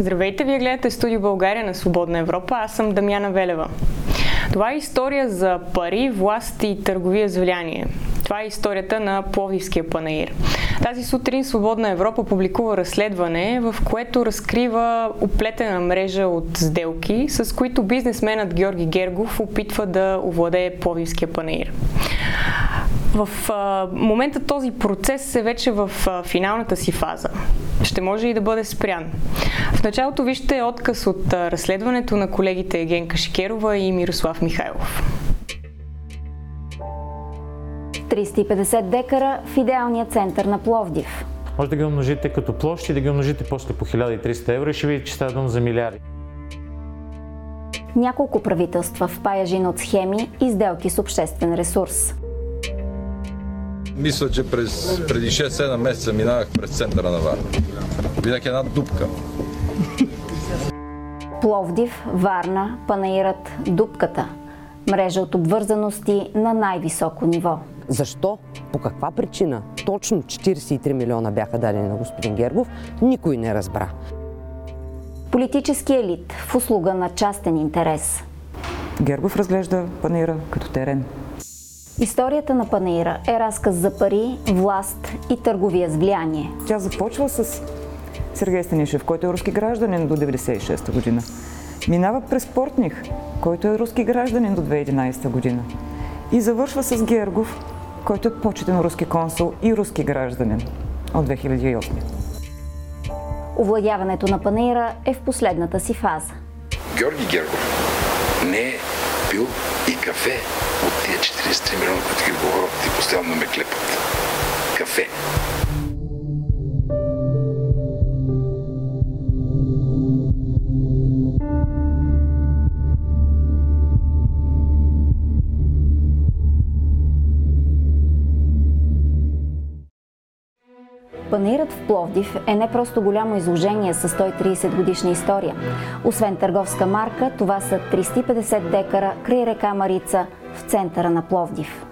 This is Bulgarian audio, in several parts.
Здравейте, вие гледате Студио България на Свободна Европа. Аз съм Дамяна Велева. Това е история за пари, власт и търговия с влияние. Това е историята на Пловдивския панаир. Тази сутрин Свободна Европа публикува разследване, в което разкрива оплетена мрежа от сделки, с които бизнесменът Георги Гергов опитва да овладее Пловдивския панаир. В а, момента този процес е вече в а, финалната си фаза. Ще може и да бъде спрян. В началото вижте отказ от а, разследването на колегите Генка Шикерова и Мирослав Михайлов. 350 декара в идеалния център на Пловдив. Може да ги умножите като площ и да ги умножите после по 1300 евро и ще видите, че става дума за милиарди. Няколко правителства в паяжин от схеми и сделки с обществен ресурс. Мисля, че през, преди 6-7 месеца минавах през центъра на Варна. Видях една дупка. Пловдив, Варна, Панаират, Дупката. Мрежа от обвързаности на най-високо ниво. Защо? По каква причина? Точно 43 милиона бяха дадени на господин Гергов, никой не разбра. Политически елит в услуга на частен интерес. Гергов разглежда панера като терен. Историята на Панаира е разказ за пари, власт и търговия с влияние. Тя започва с Сергей Станишев, който е руски гражданин до 1996 година. Минава през Портних, който е руски гражданин до 2011 година. И завършва с Гергов, който е почетен руски консул и руски гражданин от 2008. Овладяването на Панаира е в последната си фаза. Георги Гергов не е пил и кафе тия 43 милиона, които ги говорят и постоянно ме клепат. Кафе. Панирът в Пловдив е не просто голямо изложение с 130 годишна история. Освен търговска марка, това са 350 декара край река Марица в центъра на Пловдив.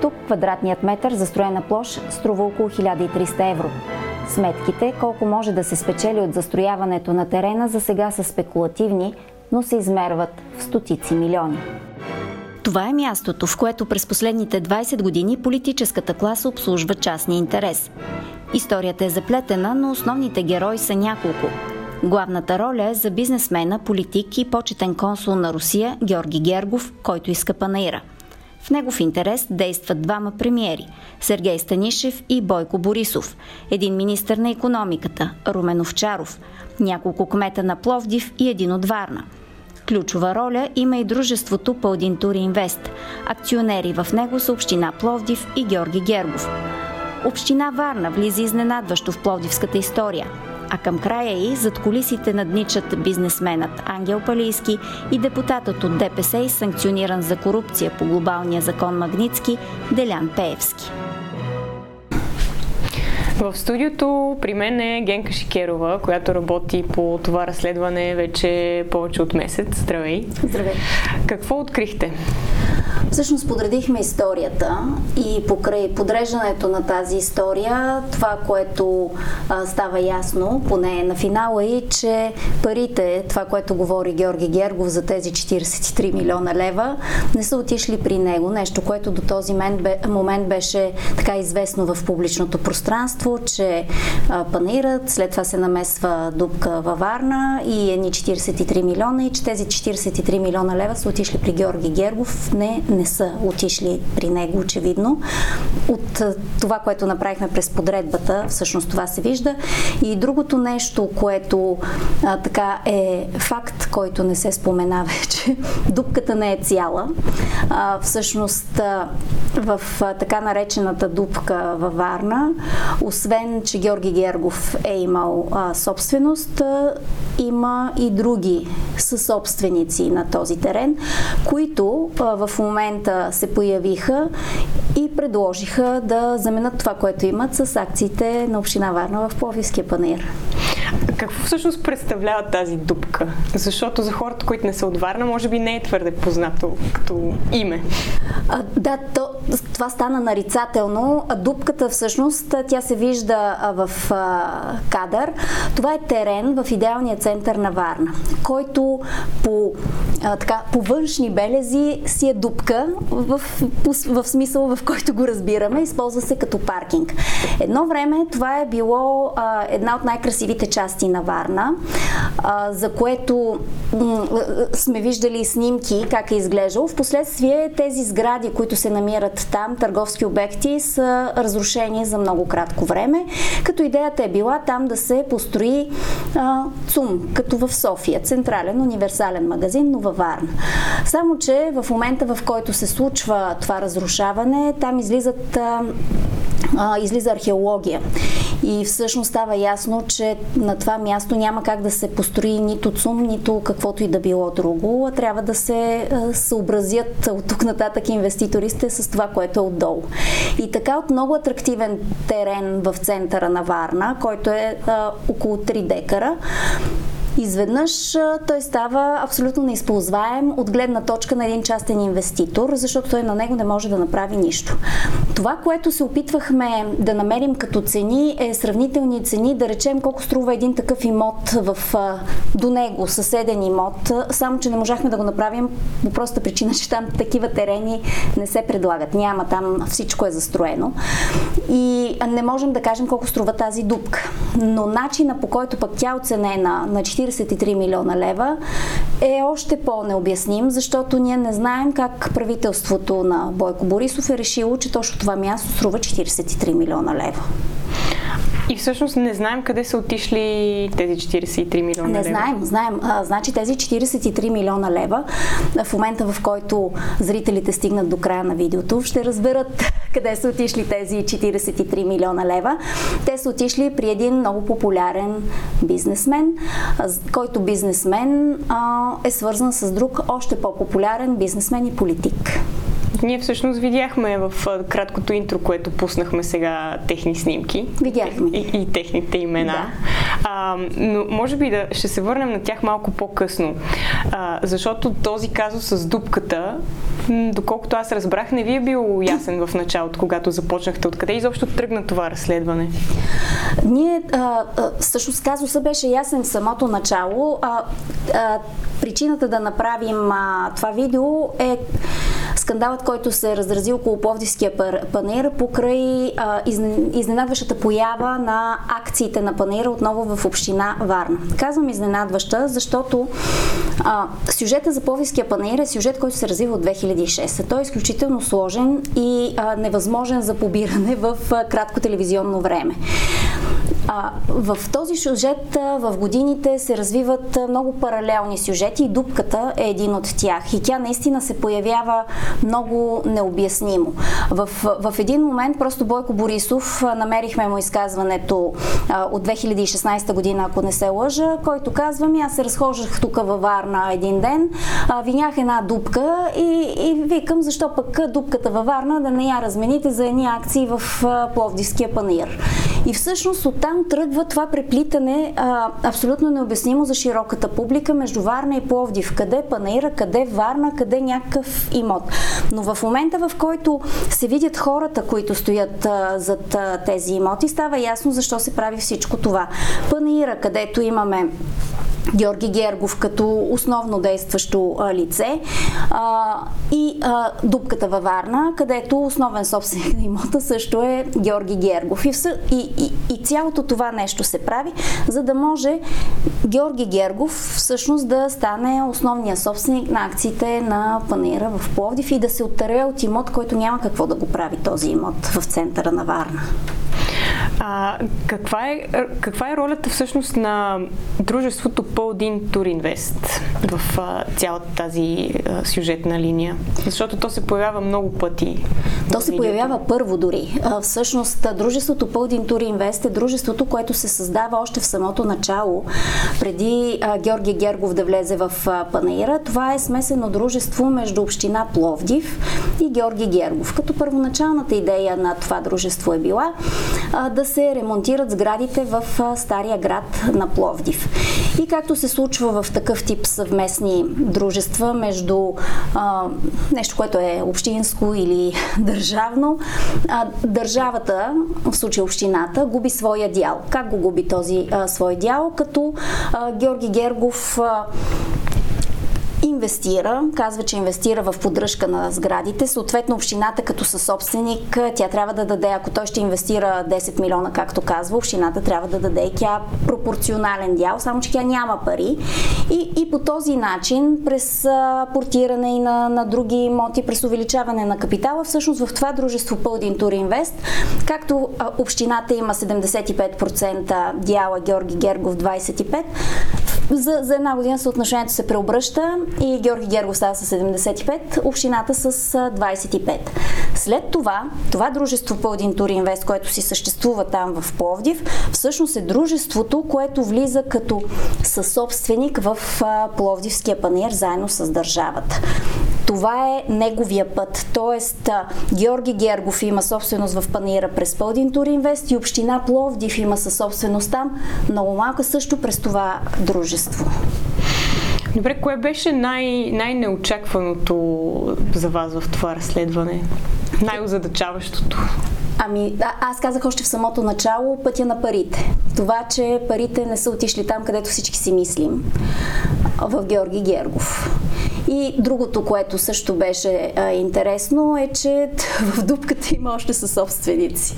Тук квадратният метър застроена площ струва около 1300 евро. Сметките, колко може да се спечели от застрояването на терена, за сега са спекулативни, но се измерват в стотици милиони. Това е мястото, в което през последните 20 години политическата класа обслужва частния интерес. Историята е заплетена, но основните герои са няколко. Главната роля е за бизнесмена, политик и почетен консул на Русия Георги Гергов, който иска панаира. В негов интерес действат двама премиери – Сергей Станишев и Бойко Борисов, един министър на економиката – Румен Овчаров, няколко кмета на Пловдив и един от Варна – Ключова роля има и дружеството Пълдин Тури Инвест. Акционери в него са Община Пловдив и Георги Гергов. Община Варна влиза изненадващо в пловдивската история, а към края и зад колисите надничат бизнесменът Ангел Палийски и депутатът от ДПС и санкциониран за корупция по глобалния закон Магницки Делян Пеевски. В студиото при мен е Генка Шикерова, която работи по това разследване вече повече от месец. Здравей! Здравей! Какво открихте? Всъщност подредихме историята и покрай подреждането на тази история, това, което а, става ясно, поне на финала е, че парите, това, което говори Георги Гергов за тези 43 милиона лева, не са отишли при него. Нещо, което до този момент беше така известно в публичното пространство, че а, панират, след това се намесва дупка във Варна и едни 43 милиона и че тези 43 милиона лева са отишли при Георги Гергов. Не, не са отишли при него, очевидно. От това, което направихме през подредбата, всъщност това се вижда. И другото нещо, което а, така е факт, който не се споменава, е, че дупката не е цяла. А, всъщност а, в а, така наречената дупка във Варна, освен, че Георги Гергов е имал а, собственост, а, има и други съсобственици на този терен, които а, в момента се появиха и предложиха да заменят това, което имат с акциите на Община Варна в Пловивския панер. какво всъщност представлява тази дупка? Защото за хората, които не са от Варна, може би не е твърде познато като име. А, да, то, това стана нарицателно. Дупката всъщност, тя се вижда в а, кадър. Това е терен в идеалния център на Варна, който по, а, така, по външни белези си е дупка в, в, в смисъл, в който го разбираме. Използва се като паркинг. Едно време това е било а, една от най-красивите части на Варна, а, за което м- сме виждали снимки как е изглеждало. Впоследствие тези сгради, които се намират там, търговски обекти, са разрушени за много кратко време, като идеята е била там да се построи а, ЦУМ, като в София, централен универсален магазин, но във Варна. Само, че в момента, в който се случва това разрушаване, там излизат а, излиза археология. И всъщност става ясно, че на това място няма как да се построи нито ЦУМ, нито каквото и да било друго, а трябва да се съобразят от тук нататък инвеститорите с това, което е отдолу. И така от много атрактивен терен в центъра на Варна, който е а, около 3 декара, изведнъж той става абсолютно неизползваем от гледна точка на един частен инвеститор, защото той на него не може да направи нищо. Това, което се опитвахме да намерим като цени е сравнителни цени, да речем колко струва един такъв имот в, до него, съседен имот, само че не можахме да го направим по проста причина, че там такива терени не се предлагат. Няма там, всичко е застроено. И не можем да кажем колко струва тази дупка. Но начина по който пък тя е оценена на 43 милиона лева е още по-необясним, защото ние не знаем как правителството на Бойко Борисов е решило, че точно това място струва 43 милиона лева. И всъщност не знаем къде са отишли тези 43 милиона не лева. Не знаем, знаем. А, значи тези 43 милиона лева, в момента в който зрителите стигнат до края на видеото, ще разберат къде са отишли тези 43 милиона лева. Те са отишли при един много популярен бизнесмен, който бизнесмен а, е свързан с друг още по-популярен бизнесмен и политик. Ние всъщност видяхме в краткото интро, което пуснахме сега техни снимки. Видяхме. И, и техните имена. Да. А, но може би да ще се върнем на тях малко по-късно. А, защото този казус с дупката, доколкото аз разбрах, не ви е бил ясен в началото, когато започнахте. Откъде изобщо тръгна това разследване? Ние, а, а, всъщност казуса беше ясен в самото начало. А, а, причината да направим а, това видео е скандалът, който се разрази около Пловдивския панер покрай а, изненадващата поява на акциите на панера отново в община Варна. Казвам изненадваща, защото а, сюжета за Пловдивския панер е сюжет, който се развива от 2006. Той е изключително сложен и а, невъзможен за побиране в а, кратко телевизионно време. А, в този сюжет в годините се развиват много паралелни сюжети и дупката е един от тях. И тя наистина се появява много необяснимо. В, в един момент просто Бойко Борисов, намерихме му изказването а, от 2016 година, ако не се лъжа, който казва ми, аз се разхождах тук във Варна един ден, а, винях една дупка и, и викам, защо пък дупката във Варна да не я размените за едни акции в Пловдивския панир. И всъщност оттам тръгва това преплитане а, абсолютно необяснимо за широката публика между Варна и Пловдив. Къде Панаира, къде Варна, къде някакъв имот. Но в момента, в който се видят хората, които стоят а, зад а, тези имоти, става ясно защо се прави всичко това. Панаира, където имаме Георги Гергов като основно действащо а, лице а, и а, дупката във Варна, където основен собственик на имота също е Георги Гергов. И, и, и, и цялото това нещо се прави, за да може Георги Гергов всъщност да стане основния собственик на акциите на панера в Пловдив и да се оттаря от имот, който няма какво да го прави този имот в центъра на Варна. А, каква, е, каква е ролята всъщност на дружеството Пълдин Туринвест в а, цялата тази а, сюжетна линия? Защото то се появява много пъти. То се появява първо дори. А, всъщност, дружеството Пълдин Туринвест е дружеството, което се създава още в самото начало, преди а, Георги Гергов да влезе в а, Панаира. Това е смесено дружество между община Пловдив и Георги Гергов. Като първоначалната идея на това дружество е била а, да се ремонтират сградите в стария град на Пловдив. И както се случва в такъв тип съвместни дружества между а, нещо, което е общинско или държавно, а, държавата, в случая общината, губи своя дял. Как го губи този а, свой дял? Като а, Георги Гергов а, инвестира, казва, че инвестира в поддръжка на сградите. Съответно, общината като съсобственик, тя трябва да даде, ако той ще инвестира 10 милиона, както казва, общината трябва да даде и тя пропорционален дял, само че тя няма пари. И, и по този начин, през портиране и на, на други имоти, през увеличаване на капитала, всъщност в това дружество Пълдин Тур Инвест, както общината има 75% дяла, Георги Гергов 25%, за, за една година съотношението се преобръща и Георги Гергов става с 75, общината с 25. След това, това дружество Пълдин Тур Инвест, което си съществува там в Пловдив, всъщност е дружеството, което влиза като съсобственик в Пловдивския панер заедно с държавата. Това е неговия път. Тоест, Георги Гергов има собственост в панира през Пълдин Тур Инвест и община Пловдив има със собственост там, много малка също през това дружество. Добре, кое беше най- най-неочакваното за вас в това разследване? Най-озадачаващото? Ами, а, аз казах още в самото начало пътя на парите. Това, че парите не са отишли там, където всички си мислим, в Георги Гергов. И другото, което също беше а, интересно, е, че в дупката има още със собственици.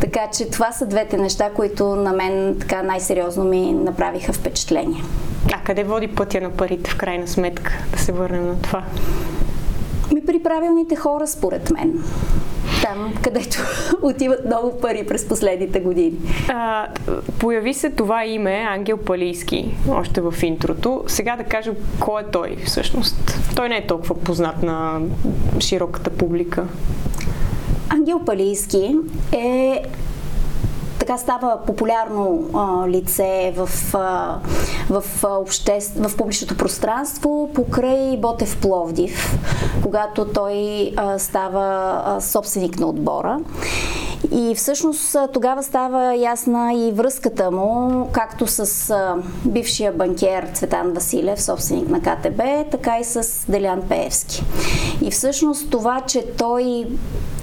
Така че това са двете неща, които на мен така най-сериозно ми направиха впечатление. А къде води пътя на парите в крайна сметка? Да се върнем на това. Ми при правилните хора, според мен там, където отиват много пари през последните години. А, появи се това име Ангел Палийски, още в интрото. Сега да кажем кой е той всъщност. Той не е толкова познат на широката публика. Ангел Палийски е така става популярно а, лице в, а, в, обще... в публичното пространство покрай Ботев Пловдив, когато той а, става а, собственик на отбора. И всъщност тогава става ясна и връзката му, както с бившия банкер Цветан Василев, собственик на КТБ, така и с Делян Пеевски. И всъщност това, че той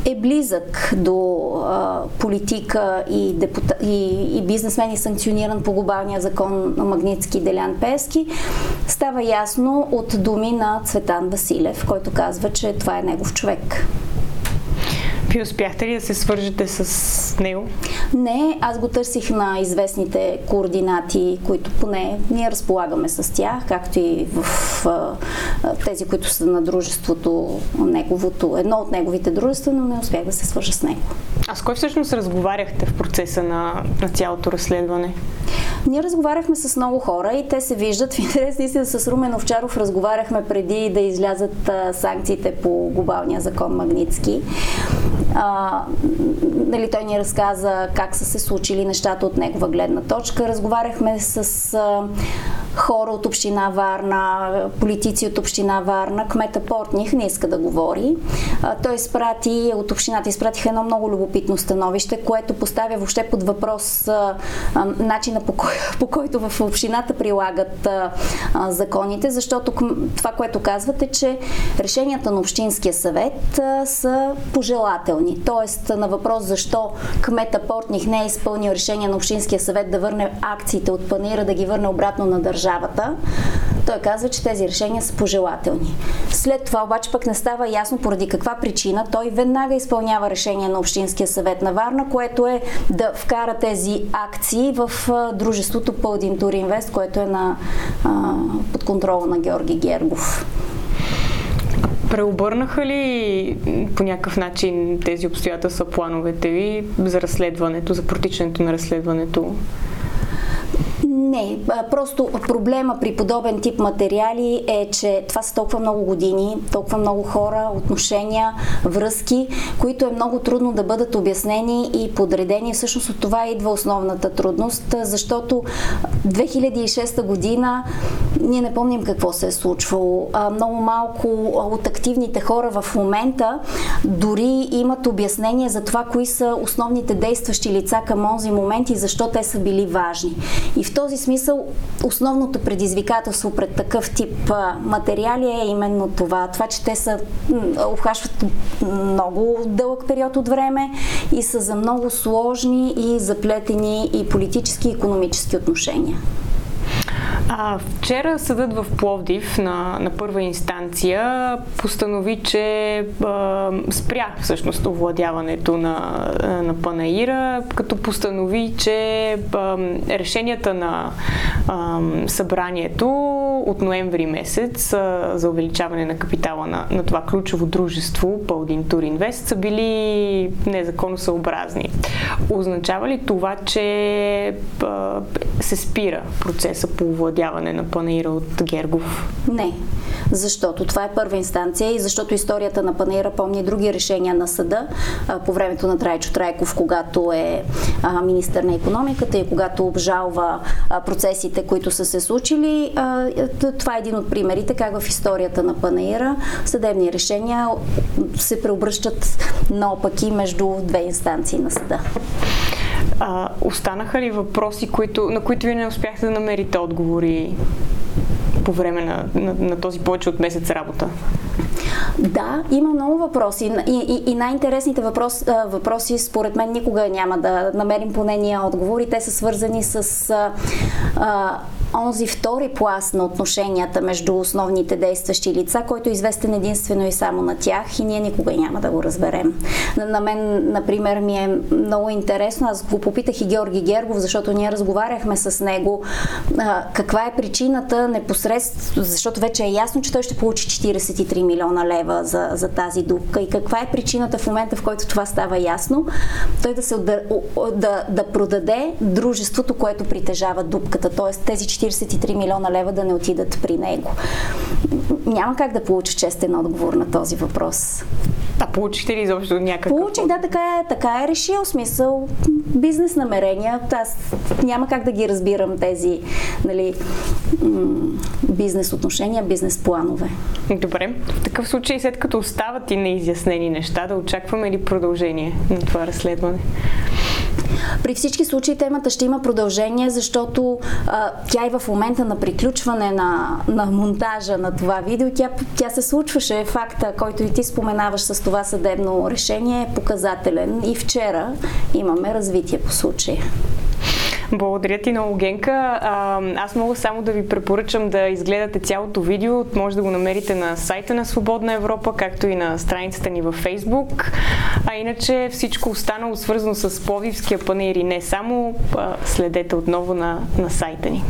е близък до а, политика и, депута, и, и бизнесмен и санкциониран по глобалния закон на Магнитски Делян Пески, става ясно от думи на Цветан Василев, който казва, че това е негов човек. Вие успяхте ли да се свържете с него? Не, аз го търсих на известните координати, които поне ние разполагаме с тях, както и в а, тези, които са на дружеството, неговото, едно от неговите дружества, но не успях да се свържа с него. А с кой всъщност разговаряхте в процеса на, на цялото разследване? Ние разговаряхме с много хора и те се виждат. В интерес наистина с Румен Овчаров разговаряхме преди да излязат а, санкциите по глобалния закон Магнитски. А, нали, той ни разказа как са се случили нещата от негова гледна точка. Разговаряхме с а, хора от община Варна, политици от община Варна, кмета Портних не иска да говори. Той изпрати, от общината изпратиха едно много любопитно становище, което поставя въобще под въпрос начина по, кой, по който в общината прилагат законите, защото това, което казвате, че решенията на Общинския съвет са пожелателни. Тоест на въпрос защо кмета Портних не е изпълнил решение на Общинския съвет да върне акциите от панира, да ги върне обратно на държавата, той казва, че тези решения са пожелателни. След това обаче пък не става ясно поради каква причина той веднага изпълнява решение на Общинския съвет на Варна, което е да вкара тези акции в дружеството Пълдин Тур Инвест, което е на, а, под контрола на Георги Гергов. Преобърнаха ли по някакъв начин тези обстоятелства плановете ви за разследването, за протичането на разследването? Не, просто проблема при подобен тип материали е, че това са толкова много години, толкова много хора, отношения, връзки, които е много трудно да бъдат обяснени и подредени. Всъщност от това идва основната трудност, защото 2006 година ние не помним какво се е случвало. Много малко от активните хора в момента дори имат обяснение за това, кои са основните действащи лица към този момент и защо те са били важни. И в този смисъл основното предизвикателство пред такъв тип материали е именно това. Това, че те са обхващат много дълъг период от време и са за много сложни и заплетени и политически и економически отношения. А, вчера съдът в Пловдив на, на първа инстанция постанови, че а, спря всъщност овладяването на, на Панаира, като постанови, че а, решенията на а, събранието от ноември месец а, за увеличаване на капитала на, на това ключово дружество Пълдин Туринвест са били незаконосъобразни. Означава ли това, че а, се спира процеса по овладяване на панаира от Гергов? Не, защото това е първа инстанция и защото историята на панаира помни други решения на съда а, по времето на Трайчо Трайков, когато е а, министър на економиката и когато обжалва а, процесите, които са се случили. А, това е един от примерите как в историята на панаира съдебни решения се преобръщат наопаки между две инстанции на съда. А, останаха ли въпроси, които, на които вие не успяхте да намерите отговори по време на, на, на този повече от месец работа? Да, има много въпроси и, и, и най-интересните въпрос, въпроси според мен никога няма да намерим поне ние отговори. Те са свързани с а, а, онзи втори пласт на отношенията между основните действащи лица, който е известен единствено и само на тях и ние никога няма да го разберем. На, мен, например, ми е много интересно, аз го попитах и Георги Гергов, защото ние разговаряхме с него каква е причината непосредствено, защото вече е ясно, че той ще получи 43 милиона лева за, за тази дупка и каква е причината в момента, в който това става ясно, той да, се, да, да, да продаде дружеството, което притежава дупката, т.е. тези 43 милиона лева да не отидат при него. Няма как да получа честен отговор на този въпрос. А получихте ли изобщо някакъв? Получих, да, така е, така е решил. Смисъл, бизнес намерения. Аз няма как да ги разбирам тези нали, бизнес отношения, бизнес планове. Добре. В такъв случай, след като остават и неизяснени неща, да очакваме ли продължение на това разследване? При всички случаи темата ще има продължение, защото а, тя и в момента на приключване на, на монтажа на това видео, тя, тя се случваше. Факта, който и ти споменаваш с това съдебно решение е показателен. И вчера имаме развитие по случая. Благодаря ти много, Генка. аз мога само да ви препоръчам да изгледате цялото видео. Може да го намерите на сайта на Свободна Европа, както и на страницата ни във Фейсбук. А иначе всичко останало свързано с Пловдивския панер и не само, следете отново на, на сайта ни.